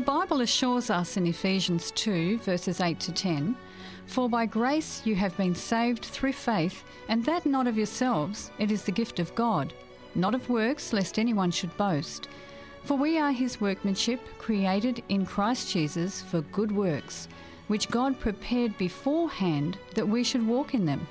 Bible assures us in Ephesians 2, verses 8 to 10 For by grace you have been saved through faith, and that not of yourselves, it is the gift of God, not of works, lest anyone should boast. For we are his workmanship, created in Christ Jesus for good works, which God prepared beforehand that we should walk in them.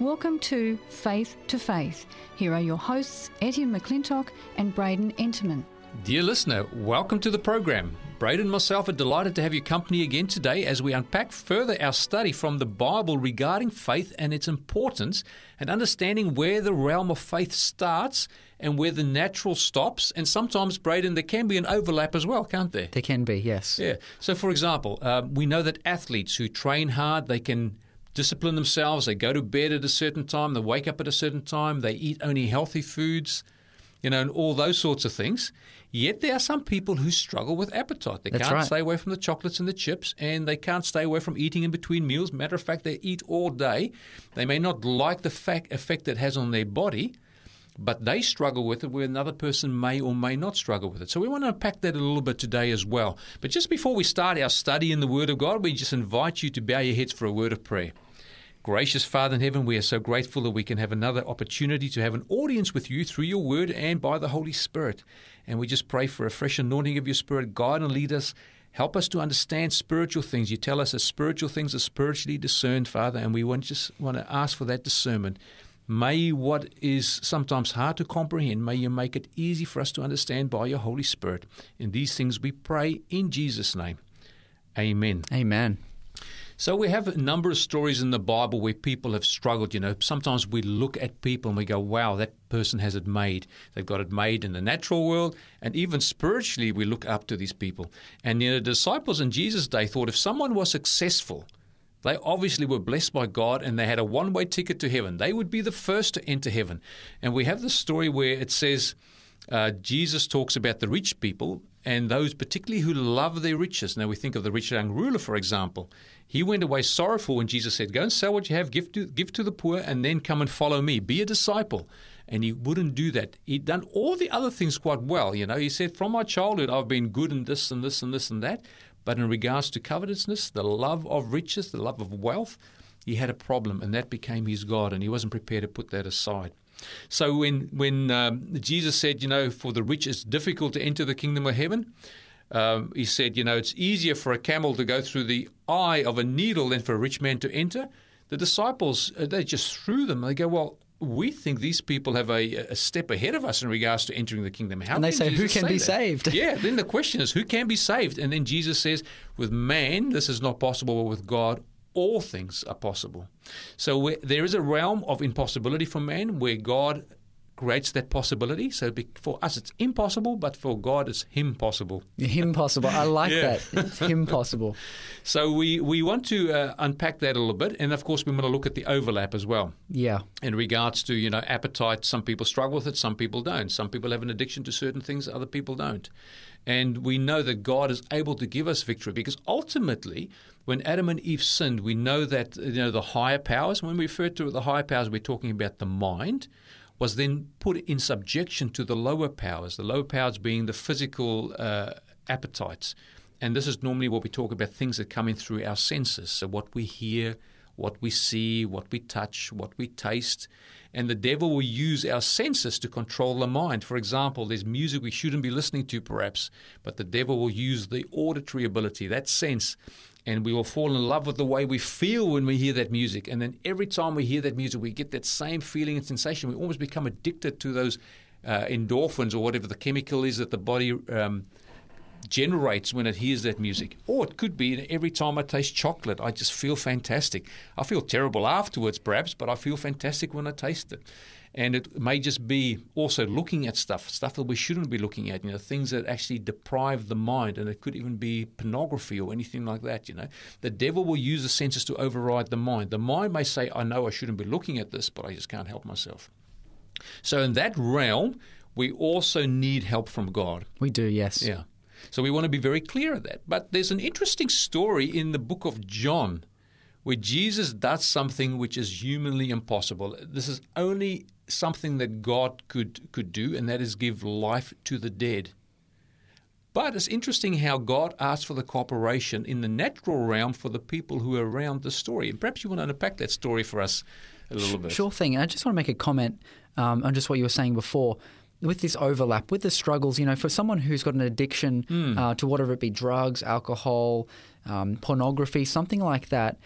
Welcome to Faith to Faith. Here are your hosts, Etienne McClintock and Braden Enterman. Dear listener, welcome to the program. Braden and myself are delighted to have your company again today as we unpack further our study from the Bible regarding faith and its importance and understanding where the realm of faith starts and where the natural stops. And sometimes, Braden, there can be an overlap as well, can't there? There can be, yes. Yeah. So, for example, uh, we know that athletes who train hard, they can discipline themselves. They go to bed at a certain time, they wake up at a certain time, they eat only healthy foods, you know, and all those sorts of things. Yet there are some people who struggle with appetite. They That's can't right. stay away from the chocolates and the chips, and they can't stay away from eating in between meals. Matter of fact, they eat all day. They may not like the fact, effect it has on their body, but they struggle with it where another person may or may not struggle with it. So we want to unpack that a little bit today as well. But just before we start our study in the Word of God, we just invite you to bow your heads for a word of prayer. Gracious Father in heaven, we are so grateful that we can have another opportunity to have an audience with you through your word and by the Holy Spirit. And we just pray for a fresh anointing of your Spirit. Guide and lead us. Help us to understand spiritual things. You tell us that spiritual things are spiritually discerned, Father, and we want, just want to ask for that discernment. May what is sometimes hard to comprehend, may you make it easy for us to understand by your Holy Spirit. In these things we pray in Jesus' name. Amen. Amen. So we have a number of stories in the Bible where people have struggled. You know, sometimes we look at people and we go, "Wow, that person has it made. They've got it made in the natural world, and even spiritually, we look up to these people." And you know, the disciples in Jesus' day thought if someone was successful, they obviously were blessed by God and they had a one-way ticket to heaven. They would be the first to enter heaven. And we have the story where it says. Uh, Jesus talks about the rich people and those particularly who love their riches. Now we think of the rich young ruler, for example. He went away sorrowful when Jesus said, Go and sell what you have, give to, give to the poor, and then come and follow me. Be a disciple. And he wouldn't do that. He'd done all the other things quite well. You know, he said, From my childhood, I've been good in this and this and this and that. But in regards to covetousness, the love of riches, the love of wealth, he had a problem, and that became his God, and he wasn't prepared to put that aside. So when when um, Jesus said, you know, for the rich it's difficult to enter the kingdom of heaven, um, he said, you know, it's easier for a camel to go through the eye of a needle than for a rich man to enter. The disciples uh, they just threw them. They go, well. We think these people have a, a step ahead of us in regards to entering the kingdom. How And they say, "Who can be that?" saved? Yeah. Then the question is, who can be saved? And then Jesus says, with man, this is not possible, but with God, all things are possible. So there is a realm of impossibility for man where God creates that possibility. So be, for us, it's impossible, but for God, it's him possible. Him possible. I like Yeah. that. It's him possible. So we, we want to uh, unpack that a little bit. And of course, we want to look at the overlap as well. Yeah. in regards to you know appetite some people struggle with it some people don't some people have an addiction to certain things other people don't and we know that god is able to give us victory because ultimately when adam and eve sinned we know that you know the higher powers when we refer to the higher powers we're talking about the mind was then put in subjection to the lower powers the lower powers being the physical uh, appetites. And this is normally what we talk about things that come in through our senses. So what we hear what we see, what we touch, what we taste. And the devil will use our senses to control the mind. For example, there's music we shouldn't be listening to, perhaps, but the devil will use the auditory ability, that sense, and we will fall in love with the way we feel when we hear that music. And then every time we hear that music, we get that same feeling and sensation. We almost become addicted to those uh, endorphins or whatever the chemical is that the body. Um, generates when it hears that music. Or it could be that every time I taste chocolate, I just feel fantastic. I feel terrible afterwards, perhaps, but I feel fantastic when I taste it. And it may just be also looking at stuff, stuff that we shouldn't be looking at, you know, things that actually deprive the mind. And it could even be pornography or anything like that, you know. The devil will use the senses to override the mind. The mind may say, I know I shouldn't be looking at this, but I just can't help myself. So in that realm, we also need help from God. We do, yes. Yeah. So we want to be very clear of that. But there's an interesting story in the book of John where Jesus does something which is humanly impossible. This is only something that God could could do, and that is give life to the dead. But it's interesting how God asks for the cooperation in the natural realm for the people who are around the story. And perhaps you want to unpack that story for us a little bit. Sure thing. And I just want to make a comment um, on just what you were saying before. With this overlap, with the struggles, you know, for someone who's got an addiction Hmm. uh, to whatever it be drugs, alcohol, um, pornography, something like that,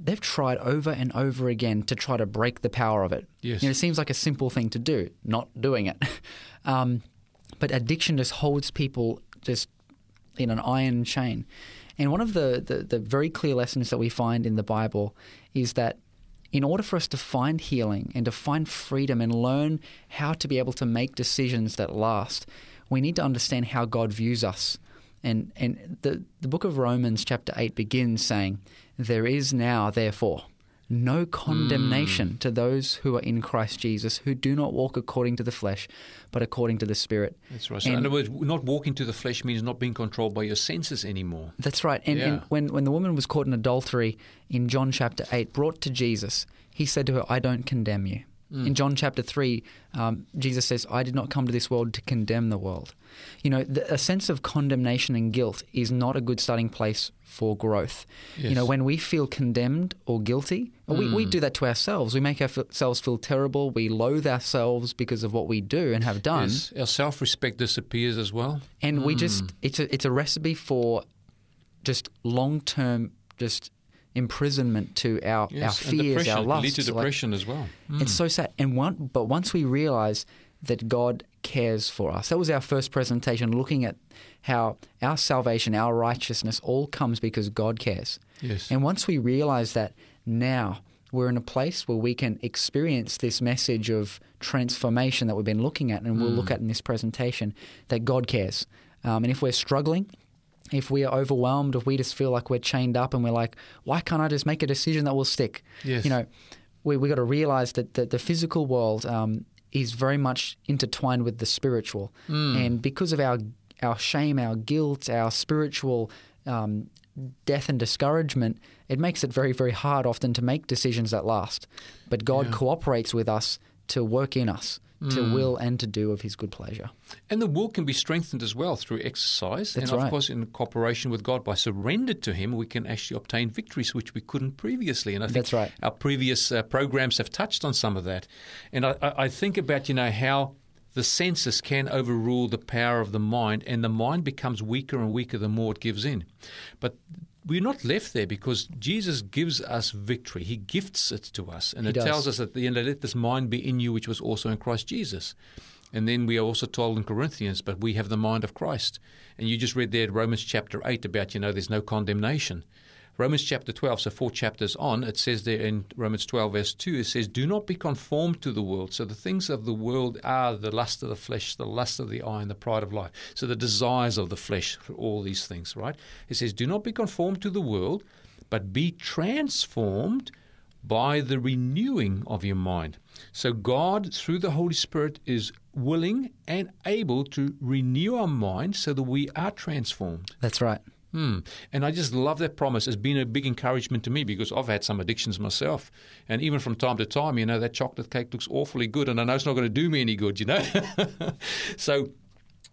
they've tried over and over again to try to break the power of it. Yes. You know, it seems like a simple thing to do, not doing it. um, but addiction just holds people just in an iron chain. And one of the, the, the very clear lessons that we find in the Bible is that in order for us to find healing and to find freedom and learn how to be able to make decisions that last, we need to understand how God views us. And, and the, the book of Romans, chapter 8, begins saying, There is now, therefore, no condemnation hmm. to those who are in Christ Jesus, who do not walk according to the flesh, but according to the Spirit. That's right. So And- in other words, not walking to the flesh means not being controlled by your senses anymore. That's right. And, and when, when the woman was caught in adultery in John chapter 8, brought to Jesus, he said to her, I don't condemn you. Mm. In John chapter 3, um, Jesus says, I did not come to this world to condemn the world. You know, the, a sense of condemnation and guilt is not a good starting place for growth. You know, when we feel condemned or guilty, we, we mm. do that to ourselves. We make ourselves feel terrible. We loathe ourselves because of what we do and have done. Yes. Our self respect disappears as well. and we just mm. it's a it's a recipe for just long term just imprisonment to our Yes. our fears, depression our can lusts. lead to Like, depression as well. it's so sad. And one, but once we realize that God cares for us, that was our first presentation, looking at how our salvation, our righteousness, all comes because God cares. Yes. And once we realize that, now we're in a place where we can experience this message of transformation that we've been looking at, and we'll look at in this presentation that God cares. Um, and if we're struggling, if we are overwhelmed, if we just feel like we're chained up and we're like, why can't I just make a decision that will stick? Yes. You know, we we got to realize that the, the physical world um, is very much intertwined with the spiritual, and because of our our shame, our guilt, our spiritual um, death and discouragement, it makes it very very hard often to make decisions that last. But God cooperates with us to work in us. To will and to do of His good pleasure. And the will can be strengthened as well through exercise. That's and of right. course, in cooperation with God, by surrender to Him, we can actually obtain victories which we couldn't previously. And I think That's right. our previous uh, programs have touched on some of that. And I, I, I think about, you know, how the senses can overrule the power of the mind, and the mind becomes weaker and weaker the more it gives in. But we're not left there because Jesus gives us victory. He gifts it to us. And He it does. tells us at the end, let this mind be in you, which was also in Christ Jesus. And then we are also told in Corinthians, but we have the mind of Christ. And you just read there Romans chapter 8 about, you know, there's no condemnation. Romans chapter 12, so four chapters on, it says there in Romans 12, verse 2, it says, Do not be conformed to the world. So the things of the world are the lust of the flesh, the lust of the eye, and the pride of life. So the desires of the flesh, all these things, right? It says, Do not be conformed to the world, but be transformed by the renewing of your mind. So God, through the Holy Spirit, is willing and able to renew our mind so that we are transformed. That's right. Hmm. And I just love that promise. It's been a big encouragement to me because I've had some addictions myself. And even from time to time, you know, that chocolate cake looks awfully good, and I know it's not going to do me any good, you know? so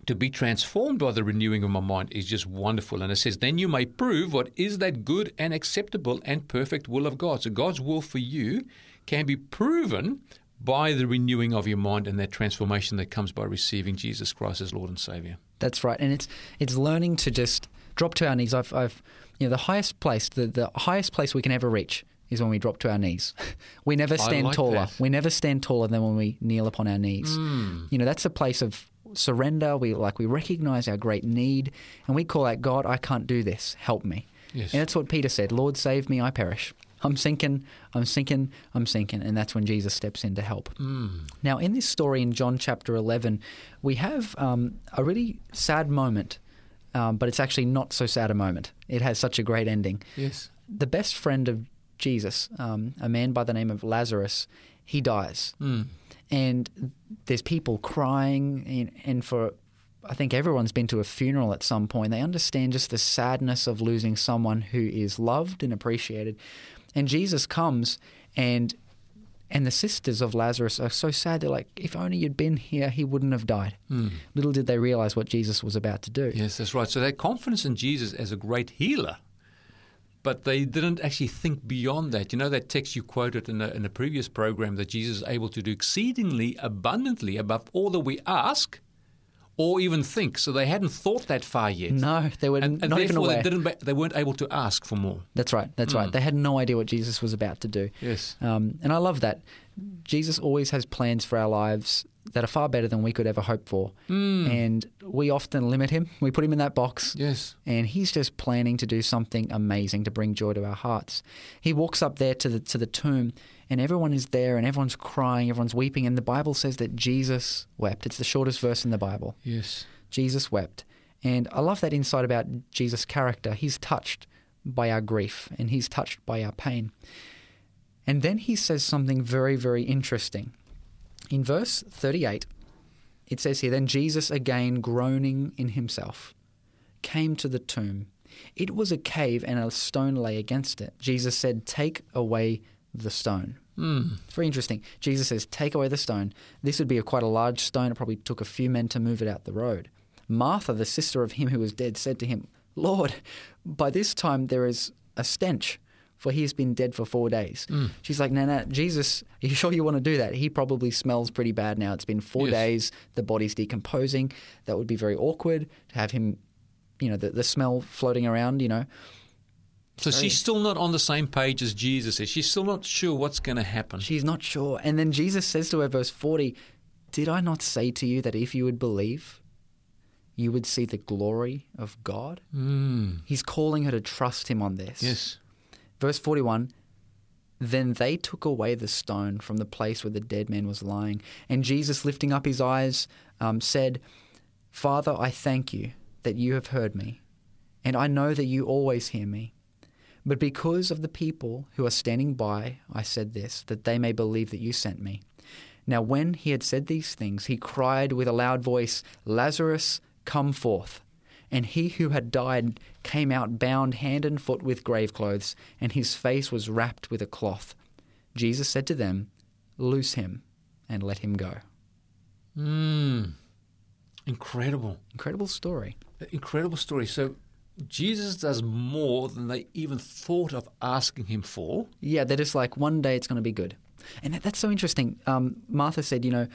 to be transformed by the renewing of my mind is just wonderful. And it says, then you may prove what is that good and acceptable and perfect will of God. So God's will for you can be proven by the renewing of your mind and that transformation that comes by receiving Jesus Christ as Lord and Savior. That's right, and it's it's learning to just drop to our knees. I've, I've you know, the highest place, the, the highest place we can ever reach is when we drop to our knees. we never stand like taller. that. We never stand taller than when we kneel upon our knees. Hmm. You know, that's a place of surrender. We like we recognize our great need, and we call out, God, I can't do this. Help me. Yes. And that's what Peter said. Lord, save me. I perish. I'm sinking. I'm sinking. I'm sinking. And that's when Jesus steps in to help. Now, in this story in John chapter 11, we have um, a really sad moment, um, but it's actually not so sad a moment. It has such a great ending. Yes. The best friend of Jesus, um, a man by the name of Lazarus, he dies. And there's people crying, and, and for I think everyone's been to a funeral at some point. They understand just the sadness of losing someone who is loved and appreciated. And Jesus comes and And the sisters of Lazarus are so sad. They're like, if only you'd been here, he wouldn't have died. Hmm. Little did they realize what Jesus was about to do. Yes, that's right. So they had confidence in Jesus as a great healer, but they didn't actually think beyond that. You know that text you quoted in a, in a previous program that Jesus is able to do exceedingly abundantly above all that we ask or even think. So they hadn't thought that far yet. No, they were and, and not even aware. they didn't. They weren't able to ask for more. That's right. That's right. They had no idea what Jesus was about to do. Yes. Um, and I love that. Jesus always has plans for our lives that are far better than we could ever hope for. Hmm. And we often limit him. We put him in that box. Yes. And he's just planning to do something amazing to bring joy to our hearts. He walks up there to the to the tomb and everyone is there and everyone's crying, everyone's weeping and the Bible says that Jesus wept. It's the shortest verse in the Bible. Yes. Jesus wept. And I love that insight about Jesus' character. He's touched by our grief and he's touched by our pain. And then he says something very, very interesting. In verse 38, it says here Then Jesus, again groaning in himself, came to the tomb. It was a cave and a stone lay against it. Jesus said, Take away the stone. Hmm. It's very interesting. Jesus says, Take away the stone. This would be a quite a large stone. It probably took a few men to move it out the road. Martha, the sister of him who was dead, said to him, Lord, by this time there is a stench, for he has been dead for four days. She's like, No, no, Jesus, are you sure you want to do that? He probably smells pretty bad now. It's been four Yes. days. The body's decomposing. That would be very awkward to have him, you know, the, the smell floating around, you know. So she's still not on the same page as Jesus is. She's still not sure what's going to happen. She's not sure. And then Jesus says to her, verse 40, Did I not say to you that if you would believe, you would see the glory of God? Mm. He's calling her to trust him on this. Yes. Verse 41 Then they took away the stone from the place where the dead man was lying. And Jesus, lifting up his eyes, um, said, Father, I thank you that you have heard me, and I know that you always hear me. But because of the people who are standing by, I said this, that they may believe that you sent me. Now, when he had said these things, he cried with a loud voice, Lazarus, come forth. And he who had died came out bound hand and foot with grave clothes, and his face was wrapped with a cloth. Jesus said to them, Loose him and let him go. Mm. Incredible. Incredible story. Incredible story. So Jesus does more than they even thought of asking him for. Yeah, they're just like, one day it's going to be good. And that's so interesting. Um, Martha said, You know,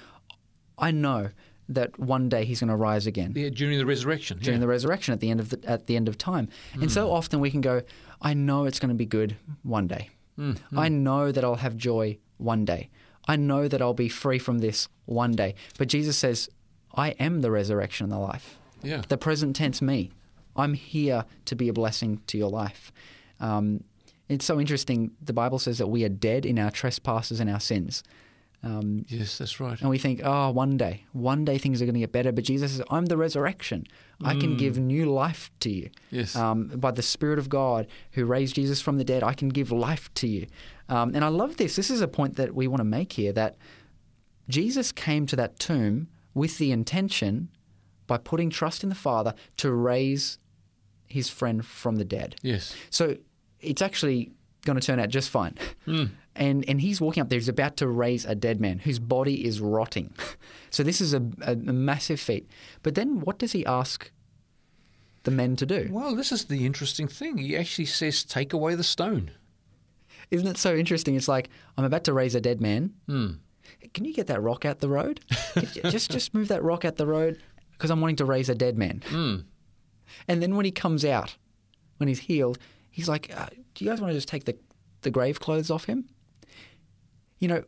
I know that one day he's going to rise again. Yeah, during the resurrection. during yeah. the resurrection at the end of the at the end of time. And so hmm. often we can go, I know it's going to be good one day. Hmm, hmm. I know that I'll have joy one day. I know that I'll be free from this one day. But Jesus says, I am the resurrection and the life. yeah. The present tense me. I'm here to be a blessing to your life. Um, it's so interesting. The Bible says that we are dead in our trespasses and our sins. Um, Yes, that's right. and we think, oh, one day, one day things are going to get better. But Jesus says, I'm the resurrection. I can give new life to you. Yes. Um, by the Spirit of God who raised Jesus from the dead, I can give life to you. Um, and I love this. This is a point that we want to make here that Jesus came to that tomb with the intention, by putting trust in the Father, to raise his friend from the dead. Yes. So it's actually going to turn out just fine. Hmm. And and he's walking up there. He's about to raise a dead man whose body is rotting. So this is a, a, a massive feat. But then what does he ask the men to do? Well, this is the interesting thing. He actually says, take away the stone. Isn't it so interesting? It's like I'm about to raise a dead man. Hmm. Can you get that rock out the road? just just move that rock out the road because I'm wanting to raise a dead man. Hmm. And then when he comes out, when he's healed, he's like, uh, "Do you guys want to just take the the grave clothes off him?" You know,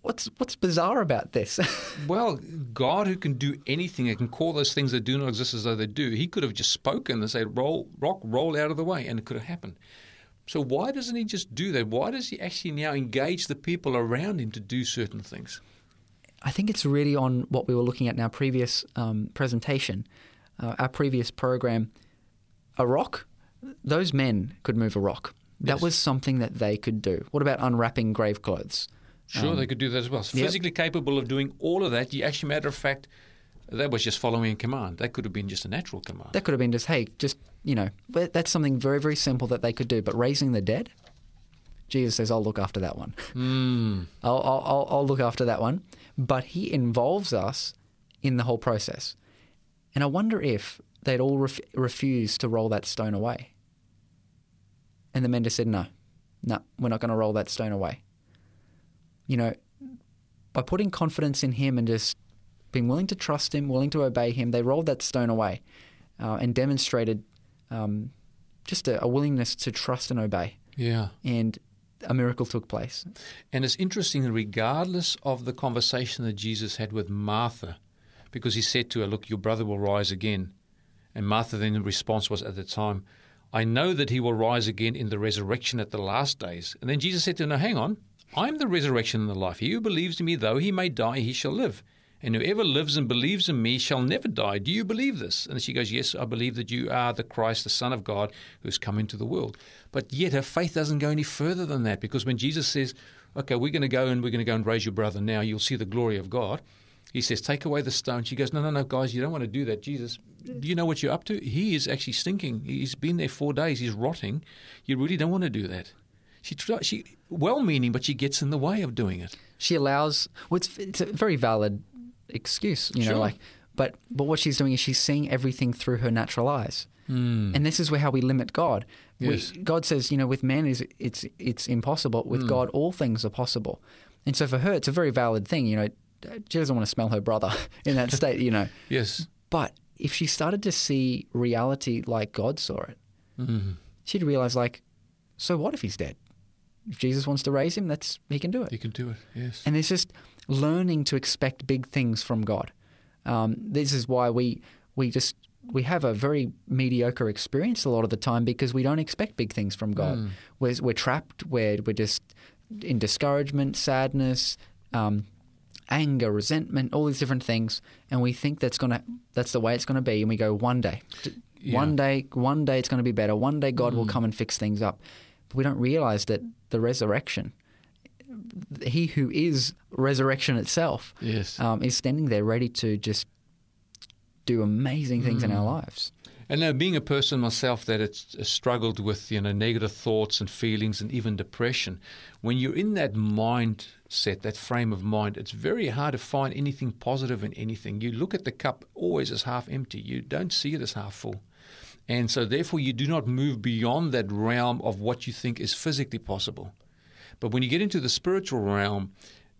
what's what's bizarre about this? Well, God, who can do anything, and can call those things that do not exist as though they do, He could have just spoken and said, "Roll, rock, roll out of the way," and it could have happened. So why doesn't He just do that? Why does He actually now engage the people around Him to do certain things? I think it's really on what we were looking at in our previous um, presentation, uh, our previous program. A rock, those men could move a rock. That Yes. was something that they could do. What about unwrapping grave clothes? Sure, they could do that as well. yep. Physically capable of doing all of that. You actually, matter of fact, that was just following a command. That could have been just a natural command. That could have been just, hey, just, you know, that's something very, very simple that they could do. But raising the dead, Jesus says, I'll look after that one. Mm. I'll, I'll, I'll, look after that one. But he involves us in the whole process. And I wonder if they'd all ref- refused to roll that stone away. And the men just said, no, no, we're not going to roll that stone away. You know, by putting confidence in him and just being willing to trust him, willing to obey him, they rolled that stone away uh, and demonstrated um, just a, a willingness to trust and obey. Yeah. And a miracle took place. And it's interesting, regardless of the conversation that Jesus had with Martha, because he said to her, Look, your brother will rise again. And Martha then, the response was at the time, I know that he will rise again in the resurrection at the last days. And then Jesus said to her, No, hang on. I'm the resurrection and the life. He who believes in me, though he may die, he shall live. And whoever lives and believes in me shall never die. Do you believe this? And she goes, Yes, I believe that you are the Christ, the Son of God, who has come into the world. But yet her faith doesn't go any further than that because when Jesus says, Okay, we're going to go and we're going to go and raise your brother now, you'll see the glory of God. He says, Take away the stone. She goes, No, no, no, guys, you don't want to do that. Jesus, do you know what you're up to? He is actually stinking. He's been there four days. He's rotting. You really don't want to do that. She, she well-meaning, but she gets in the way of doing it. She allows. Well, it's, it's a very valid excuse, you know, Sure. like. But but what she's doing is she's seeing everything through her natural eyes, Mm. and this is where how we limit God. Yes. We, God says, you know, with man is it's it's impossible. With God, all things are possible. And so for her, it's a very valid thing. You know, she doesn't want to smell her brother in that state. You know, Yes. but if she started to see reality like God saw it, Mm. she'd realize, like, so what if he's dead? If Jesus wants to raise him, that's he can do it. He can do it. Yes. And it's just learning to expect big things from God. Um, this is why we we just we have a very mediocre experience a lot of the time because we don't expect big things from God. We're, we're trapped. We're we're just in discouragement, sadness, um, anger, resentment, all these different things, and we think that's gonna that's the way it's gonna be, and we go one day, Yeah. one day, one day it's gonna be better. One day God will come and fix things up. But we don't realize that the resurrection he who is resurrection itself Yes. um, is standing there ready to just do amazing things in our lives. And now, being a person myself that has struggled with you know negative thoughts and feelings and even depression, when you're in that mindset, that frame of mind, it's very hard to find anything positive in anything. You look at the cup always as half empty. You don't see it as half full. And so, therefore, you do not move beyond that realm of what you think is physically possible. But when you get into the spiritual realm,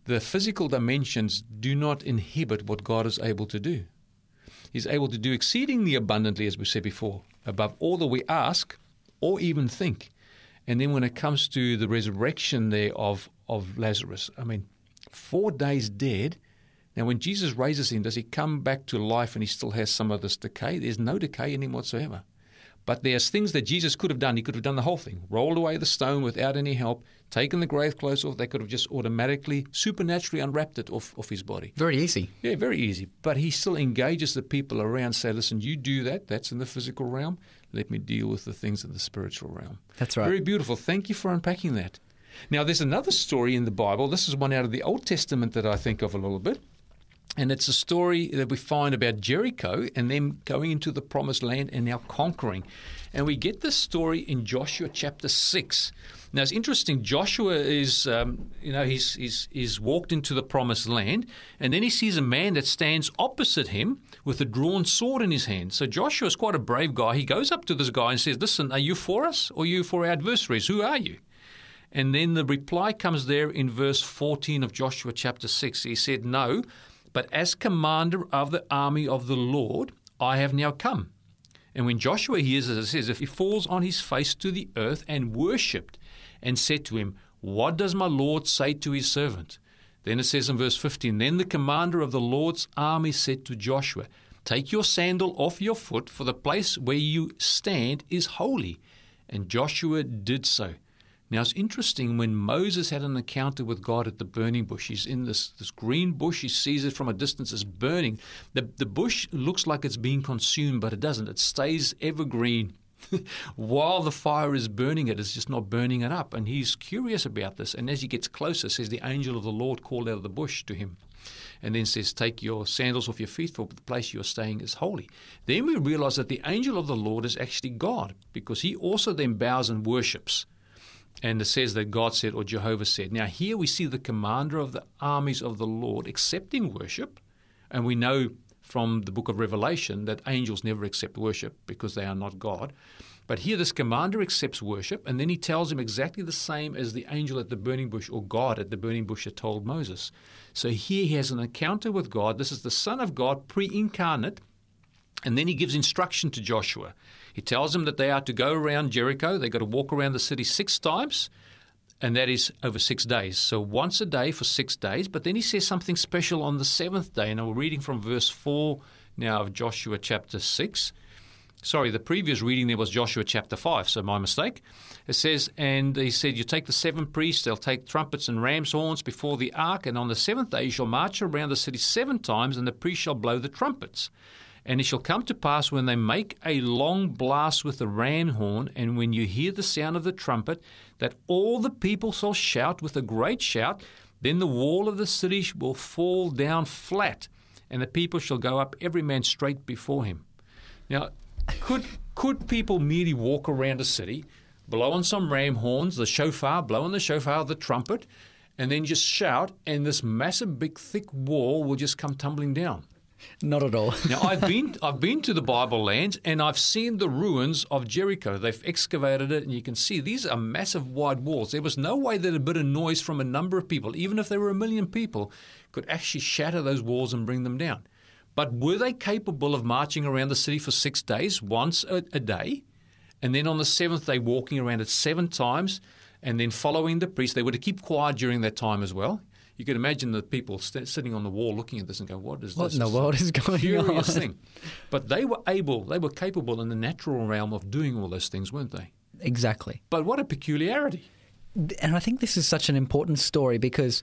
the physical dimensions do not inhibit what God is able to do. He's able to do exceedingly abundantly, as we said before, above all that we ask or even think. And then when it comes to the resurrection there of, of Lazarus, I mean, four days dead. Now, when Jesus raises him, does he come back to life and he still has some of this decay? There's no decay in him whatsoever. But there's things that Jesus could have done. He could have done the whole thing, rolled away the stone without any help, taken the grave clothes off. They could have just automatically, supernaturally unwrapped it off, off his body. Very easy. Yeah, very easy. But he still engages the people around, say, listen, you do that. That's in the physical realm. Let me deal with the things in the spiritual realm. That's right. Very beautiful. Thank you for unpacking that. Now, there's another story in the Bible. This is one out of the Old Testament that I think of a little bit. And it's a story that we find about Jericho and them going into the promised land and now conquering. And we get this story in Joshua chapter 6. Now, it's interesting. Joshua is, um, you know, he's, he's, he's walked into the promised land, and then he sees a man that stands opposite him with a drawn sword in his hand. So Joshua is quite a brave guy. He goes up to this guy and says, Listen, are you for us or are you for our adversaries? Who are you? And then the reply comes there in verse 14 of Joshua chapter 6. He said, No, but as commander of the army of the Lord, I have now come. And when Joshua hears this, it says, If he falls on his face to the earth and worshipped, and said to him, What does my Lord say to his servant? Then it says in verse 15, Then the commander of the Lord's army said to Joshua, Take your sandal off your foot, for the place where you stand is holy. And Joshua did so. Now it's interesting when Moses had an encounter with God at the burning bush. He's in this, this green bush. He sees it from a distance as burning. The, the bush looks like it's being consumed, but it doesn't. It stays evergreen. While the fire is burning it, it's just not burning it up. And he's curious about this. And as he gets closer, says the angel of the Lord called out of the bush to him and then says, Take your sandals off your feet, for the place you are staying is holy. Then we realize that the angel of the Lord is actually God, because he also then bows and worships. And it says that God said or Jehovah said. Now, here we see the commander of the armies of the Lord accepting worship, and we know from the book of Revelation that angels never accept worship because they are not God. But here, this commander accepts worship, and then he tells him exactly the same as the angel at the burning bush or God at the burning bush had told Moses. So here he has an encounter with God. This is the Son of God, pre incarnate, and then he gives instruction to Joshua. He tells them that they are to go around Jericho, they've got to walk around the city six times, and that is over six days. So once a day for six days. But then he says something special on the seventh day, and we're reading from verse 4 now of Joshua chapter 6. Sorry, the previous reading there was Joshua chapter 5, so my mistake. It says, And he said, You take the seven priests, they'll take trumpets and ram's horns before the ark, and on the seventh day you shall march around the city seven times, and the priests shall blow the trumpets. And it shall come to pass when they make a long blast with the ram horn, and when you hear the sound of the trumpet, that all the people shall shout with a great shout. Then the wall of the city will fall down flat, and the people shall go up every man straight before him. Now, could could people merely walk around a city, blow on some ram horns, the shofar, blow on the shofar, the trumpet, and then just shout, and this massive, big, thick wall will just come tumbling down? Not at all. now I've been I've been to the Bible lands and I've seen the ruins of Jericho. They've excavated it and you can see these are massive wide walls. There was no way that a bit of noise from a number of people, even if there were a million people, could actually shatter those walls and bring them down. But were they capable of marching around the city for six days, once a, a day, and then on the seventh day walking around it seven times, and then following the priest? They were to keep quiet during that time as well you could imagine the people st- sitting on the wall looking at this and go, "What is what this?" in the world is going Curious on? thing. But they were able, they were capable in the natural realm of doing all those things, weren't they? Exactly. But what a peculiarity! And I think this is such an important story because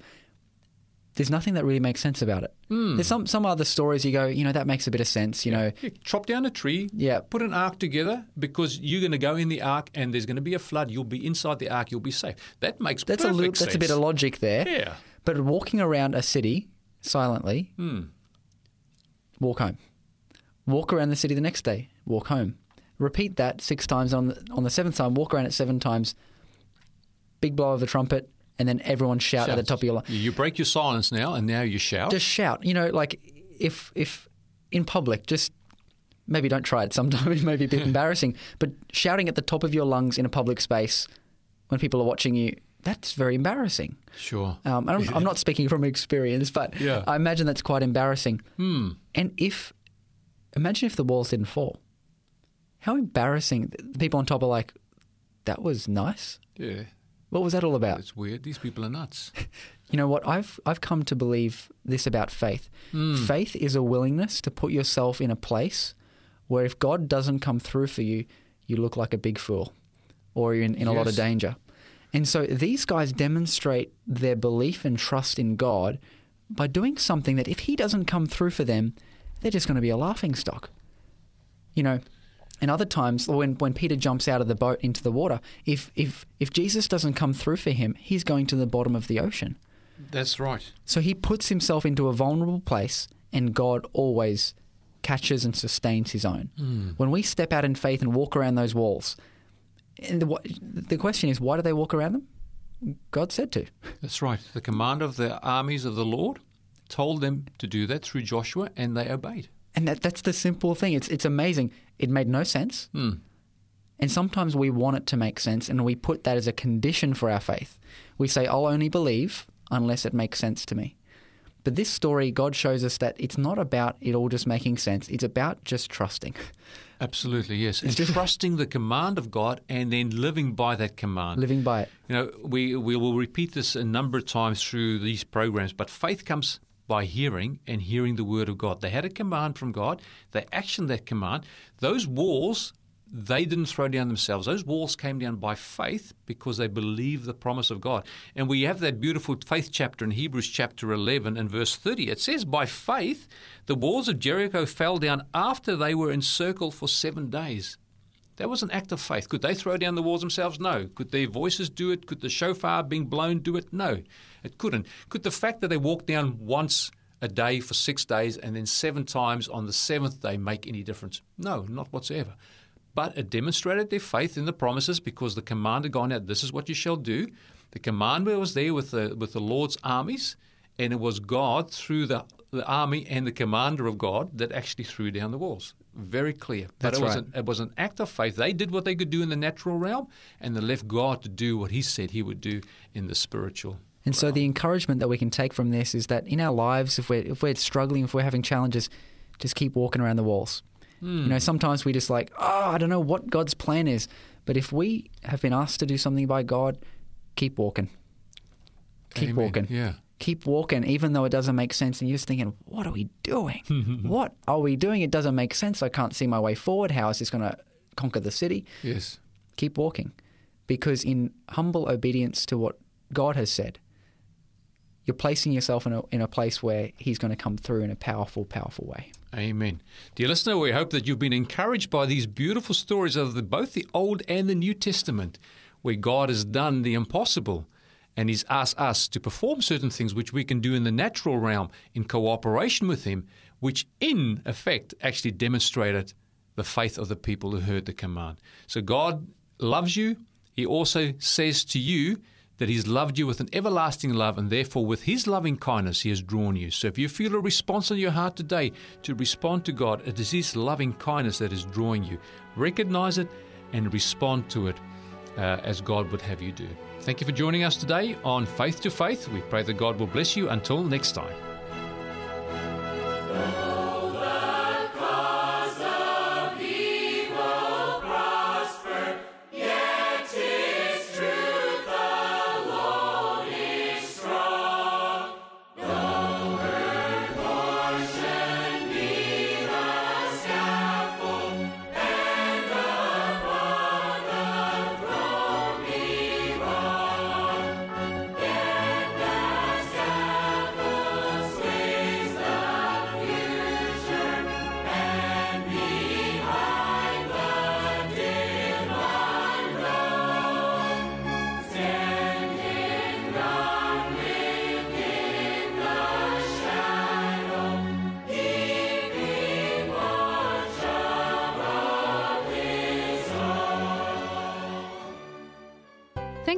there's nothing that really makes sense about it. Mm. There's some some other stories you go, you know, that makes a bit of sense. You know, chop down a tree, Yeah. put an ark together because you're going to go in the ark and there's going to be a flood. You'll be inside the ark. You'll be safe. That makes that's a little, that's a bit of logic there. Yeah. But walking around a city silently, Hmm. walk home. Walk around the city the next day, walk home. Repeat that six times on the, on the seventh time. Walk around it seven times. Big blow of the trumpet, and then everyone shout at the top of your lungs. You- You break your silence now, and now you shout. Just shout. You know, like if if in public, just maybe don't try it. Sometimes it may be a bit embarrassing, but shouting at the top of your lungs in a public space when people are watching you, that's very embarrassing. sure. Um, I'm, I'm not speaking from experience, but Yeah. I imagine that's quite embarrassing. Hmm. And if, imagine if the walls didn't fall. How embarrassing. The people on top are like, that was nice. Yeah. What was that all about? It's weird. These people are nuts. You know what? I've, I've come to believe this about faith. Hmm. Faith is a willingness to put yourself in a place where if God doesn't come through for you, you look like a big fool or you're in, in a lot of danger. And so these guys demonstrate their belief and trust in God by doing something that if He doesn't come through for them, they're just going to be a laughing stock. You know, and other times when, when Peter jumps out of the boat into the water, if, if, if Jesus doesn't come through for him, he's going to the bottom of the ocean. That's right. So he puts himself into a vulnerable place, and God always catches and sustains his own. Hmm. When we step out in faith and walk around those walls, and the, the question is, why do they walk around them? God said to. That's right. The commander of the armies of the Lord told them to do that through Joshua, and they obeyed. And that, that's the simple thing. It's, it's amazing. It made no sense. Hmm. And sometimes we want it to make sense, and we put that as a condition for our faith. We say, I'll only believe unless it makes sense to me. But this story, God shows us that it's not about it all just making sense. It's about just trusting. Absolutely, yes. And trusting the command of God and then living by that command. living by it. You know, we, we will repeat this a number of times through these programs, but faith comes by hearing and hearing the word of God. They had a command from God, they actioned that command. Those walls, they didn't throw down themselves. Those walls came down by faith because they believed the promise of God. And we have that beautiful faith chapter in Hebrews chapter 11 and verse 30. It says, By faith, the walls of Jericho fell down after they were encircled for seven days. That was an act of faith. Could they throw down the walls themselves? No. Could their voices do it? Could the shofar being blown do it? No, it couldn't. Could the fact that they walked down once a day for six days and then seven times on the seventh day make any difference? No, not whatsoever. But it demonstrated their faith in the promises because the command had gone out, this is what you shall do. The command was there with the, with the Lord's armies, and it was God through the, the army and the commander of God that actually threw down the walls. Very clear. But That's it was, right. an, it was an act of faith. They did what they could do in the natural realm, and they left God to do what He said He would do in the spiritual. And so the encouragement that we can take from this is that in our lives, if we're if we're struggling, if we're having challenges, just keep walking around the walls. You know, sometimes we just like, oh, I don't know what God's plan is. But if we have been asked to do something by God, keep walking. Keep Amen. walking. Yeah. Keep walking, even though it doesn't make sense. And you're just thinking, what are we doing? what are we doing? It doesn't make sense. I can't see my way forward. How is this going to conquer the city? Yes. keep walking. Because in humble obedience to what God has said, you're placing yourself in a, in a place where He's going to come through in a powerful, powerful way. Amen. Dear listener, we hope that you've been encouraged by these beautiful stories of the, both the Old and the New Testament, where God has done the impossible and He's asked us to perform certain things which we can do in the natural realm in cooperation with Him, which in effect actually demonstrated the faith of the people who heard the command. So God loves you. He also says to you, that He's loved you with an everlasting love, and therefore, with His loving kindness, He has drawn you. So, if you feel a response in your heart today to respond to God, it is His loving kindness that is drawing you. Recognize it and respond to it uh, as God would have you do. Thank you for joining us today on Faith to Faith. We pray that God will bless you. Until next time.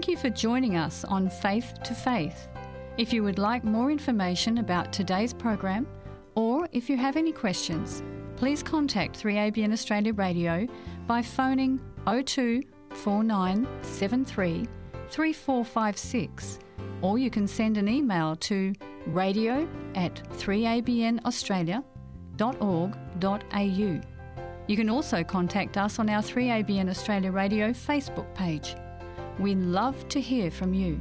Thank you for joining us on Faith to Faith. If you would like more information about today's program, or if you have any questions, please contact 3ABN Australia Radio by phoning 02 4973 3456, or you can send an email to radio at 3abnaustralia.org.au. You can also contact us on our 3ABN Australia Radio Facebook page. We love to hear from you.